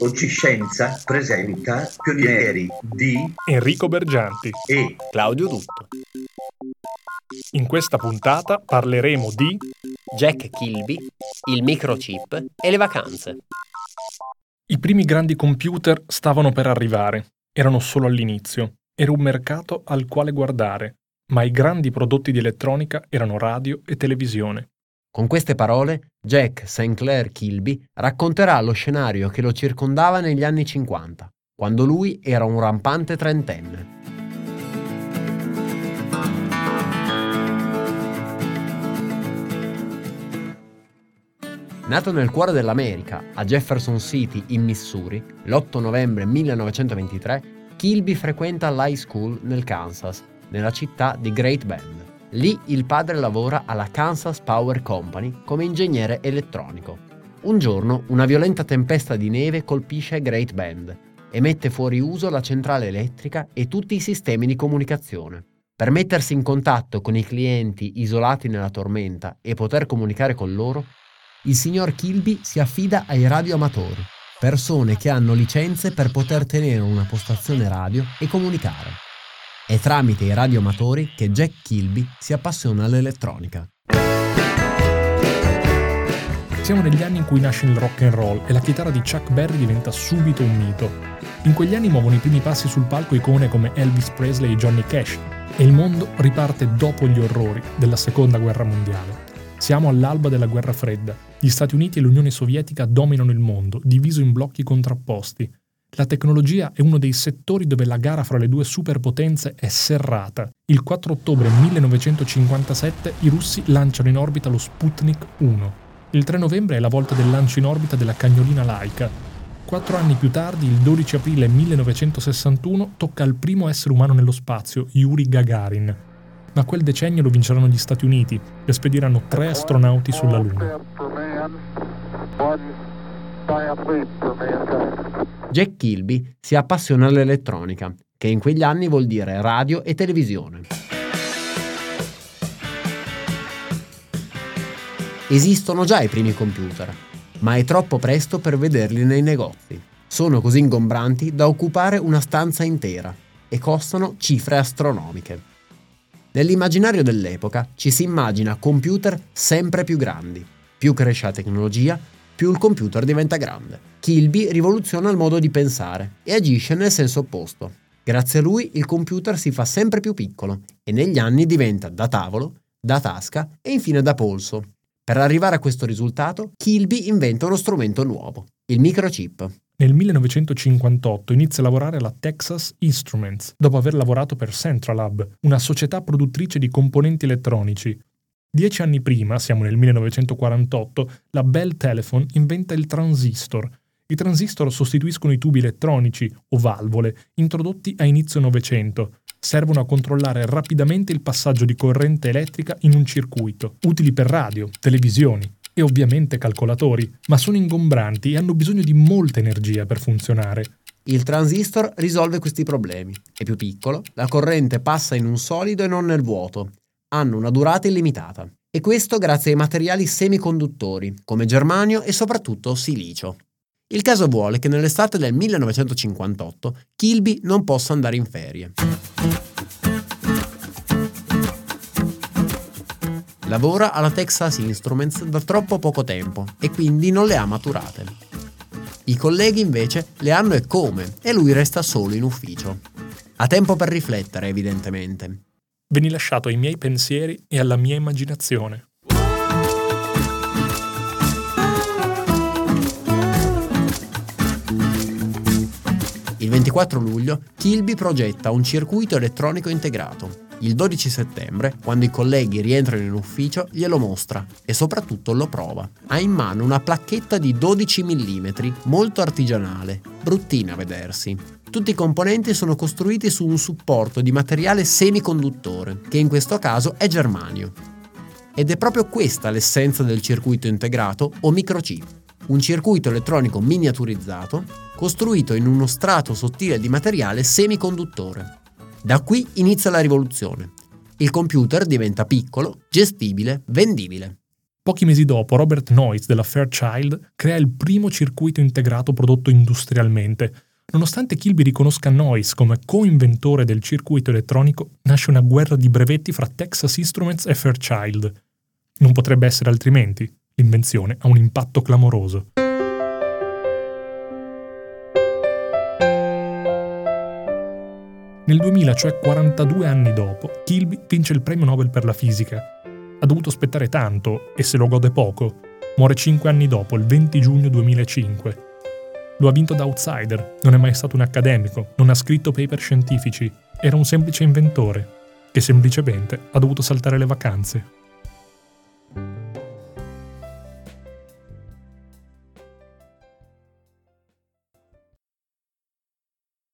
Ociscienza presenta Pionieri di Enrico Bergianti e Claudio Dutto. In questa puntata parleremo di Jack Kilby, il microchip e le vacanze. I primi grandi computer stavano per arrivare, erano solo all'inizio, era un mercato al quale guardare, ma i grandi prodotti di elettronica erano radio e televisione. Con queste parole, Jack St. Clair Kilby racconterà lo scenario che lo circondava negli anni 50, quando lui era un rampante trentenne. Nato nel cuore dell'America, a Jefferson City, in Missouri, l'8 novembre 1923, Kilby frequenta l'high school nel Kansas, nella città di Great Bend. Lì il padre lavora alla Kansas Power Company come ingegnere elettronico. Un giorno una violenta tempesta di neve colpisce Great Bend e mette fuori uso la centrale elettrica e tutti i sistemi di comunicazione. Per mettersi in contatto con i clienti isolati nella tormenta e poter comunicare con loro, il signor Kilby si affida ai radioamatori, persone che hanno licenze per poter tenere una postazione radio e comunicare. È tramite i radioamatori che Jack Kilby si appassiona all'elettronica. Siamo negli anni in cui nasce il rock and roll e la chitarra di Chuck Berry diventa subito un mito. In quegli anni muovono i primi passi sul palco icone come Elvis Presley e Johnny Cash e il mondo riparte dopo gli orrori della seconda guerra mondiale. Siamo all'alba della guerra fredda. Gli Stati Uniti e l'Unione Sovietica dominano il mondo, diviso in blocchi contrapposti. La tecnologia è uno dei settori dove la gara fra le due superpotenze è serrata. Il 4 ottobre 1957 i russi lanciano in orbita lo Sputnik 1. Il 3 novembre è la volta del lancio in orbita della cagnolina Laika. Quattro anni più tardi, il 12 aprile 1961, tocca al primo essere umano nello spazio, Yuri Gagarin. Ma quel decennio lo vinceranno gli Stati Uniti, che spediranno tre astronauti sulla Luna. Jack Kilby si appassiona all'elettronica, che in quegli anni vuol dire radio e televisione. Esistono già i primi computer, ma è troppo presto per vederli nei negozi. Sono così ingombranti da occupare una stanza intera e costano cifre astronomiche. Nell'immaginario dell'epoca ci si immagina computer sempre più grandi. Più cresce la tecnologia, più il computer diventa grande. Kilby rivoluziona il modo di pensare e agisce nel senso opposto. Grazie a lui il computer si fa sempre più piccolo e negli anni diventa da tavolo, da tasca e infine da polso. Per arrivare a questo risultato, Kilby inventa uno strumento nuovo, il microchip. Nel 1958 inizia a lavorare alla Texas Instruments, dopo aver lavorato per Centralab, una società produttrice di componenti elettronici. Dieci anni prima, siamo nel 1948, la Bell Telephone inventa il transistor. I transistor sostituiscono i tubi elettronici, o valvole, introdotti a inizio Novecento. Servono a controllare rapidamente il passaggio di corrente elettrica in un circuito, utili per radio, televisioni, e ovviamente calcolatori, ma sono ingombranti e hanno bisogno di molta energia per funzionare. Il transistor risolve questi problemi. È più piccolo, la corrente passa in un solido e non nel vuoto. Hanno una durata illimitata. E questo grazie ai materiali semiconduttori, come germanio e soprattutto silicio. Il caso vuole che nell'estate del 1958 Kilby non possa andare in ferie. Lavora alla Texas Instruments da troppo poco tempo e quindi non le ha maturate. I colleghi invece le hanno e come e lui resta solo in ufficio. Ha tempo per riflettere, evidentemente. Veni lasciato ai miei pensieri e alla mia immaginazione. Il 24 luglio Kilby progetta un circuito elettronico integrato. Il 12 settembre, quando i colleghi rientrano in ufficio, glielo mostra e soprattutto lo prova. Ha in mano una placchetta di 12 mm, molto artigianale, bruttina a vedersi. Tutti i componenti sono costruiti su un supporto di materiale semiconduttore, che in questo caso è germanio. Ed è proprio questa l'essenza del circuito integrato o microchip, un circuito elettronico miniaturizzato costruito in uno strato sottile di materiale semiconduttore. Da qui inizia la rivoluzione. Il computer diventa piccolo, gestibile, vendibile. Pochi mesi dopo, Robert Noyce della Fairchild crea il primo circuito integrato prodotto industrialmente. Nonostante Kilby riconosca Noyce come co-inventore del circuito elettronico, nasce una guerra di brevetti fra Texas Instruments e Fairchild. Non potrebbe essere altrimenti. L'invenzione ha un impatto clamoroso. Nel 2000, cioè 42 anni dopo, Kilby vince il premio Nobel per la fisica. Ha dovuto aspettare tanto e se lo gode poco. Muore 5 anni dopo, il 20 giugno 2005. Lo ha vinto da outsider, non è mai stato un accademico, non ha scritto paper scientifici, era un semplice inventore, che semplicemente ha dovuto saltare le vacanze.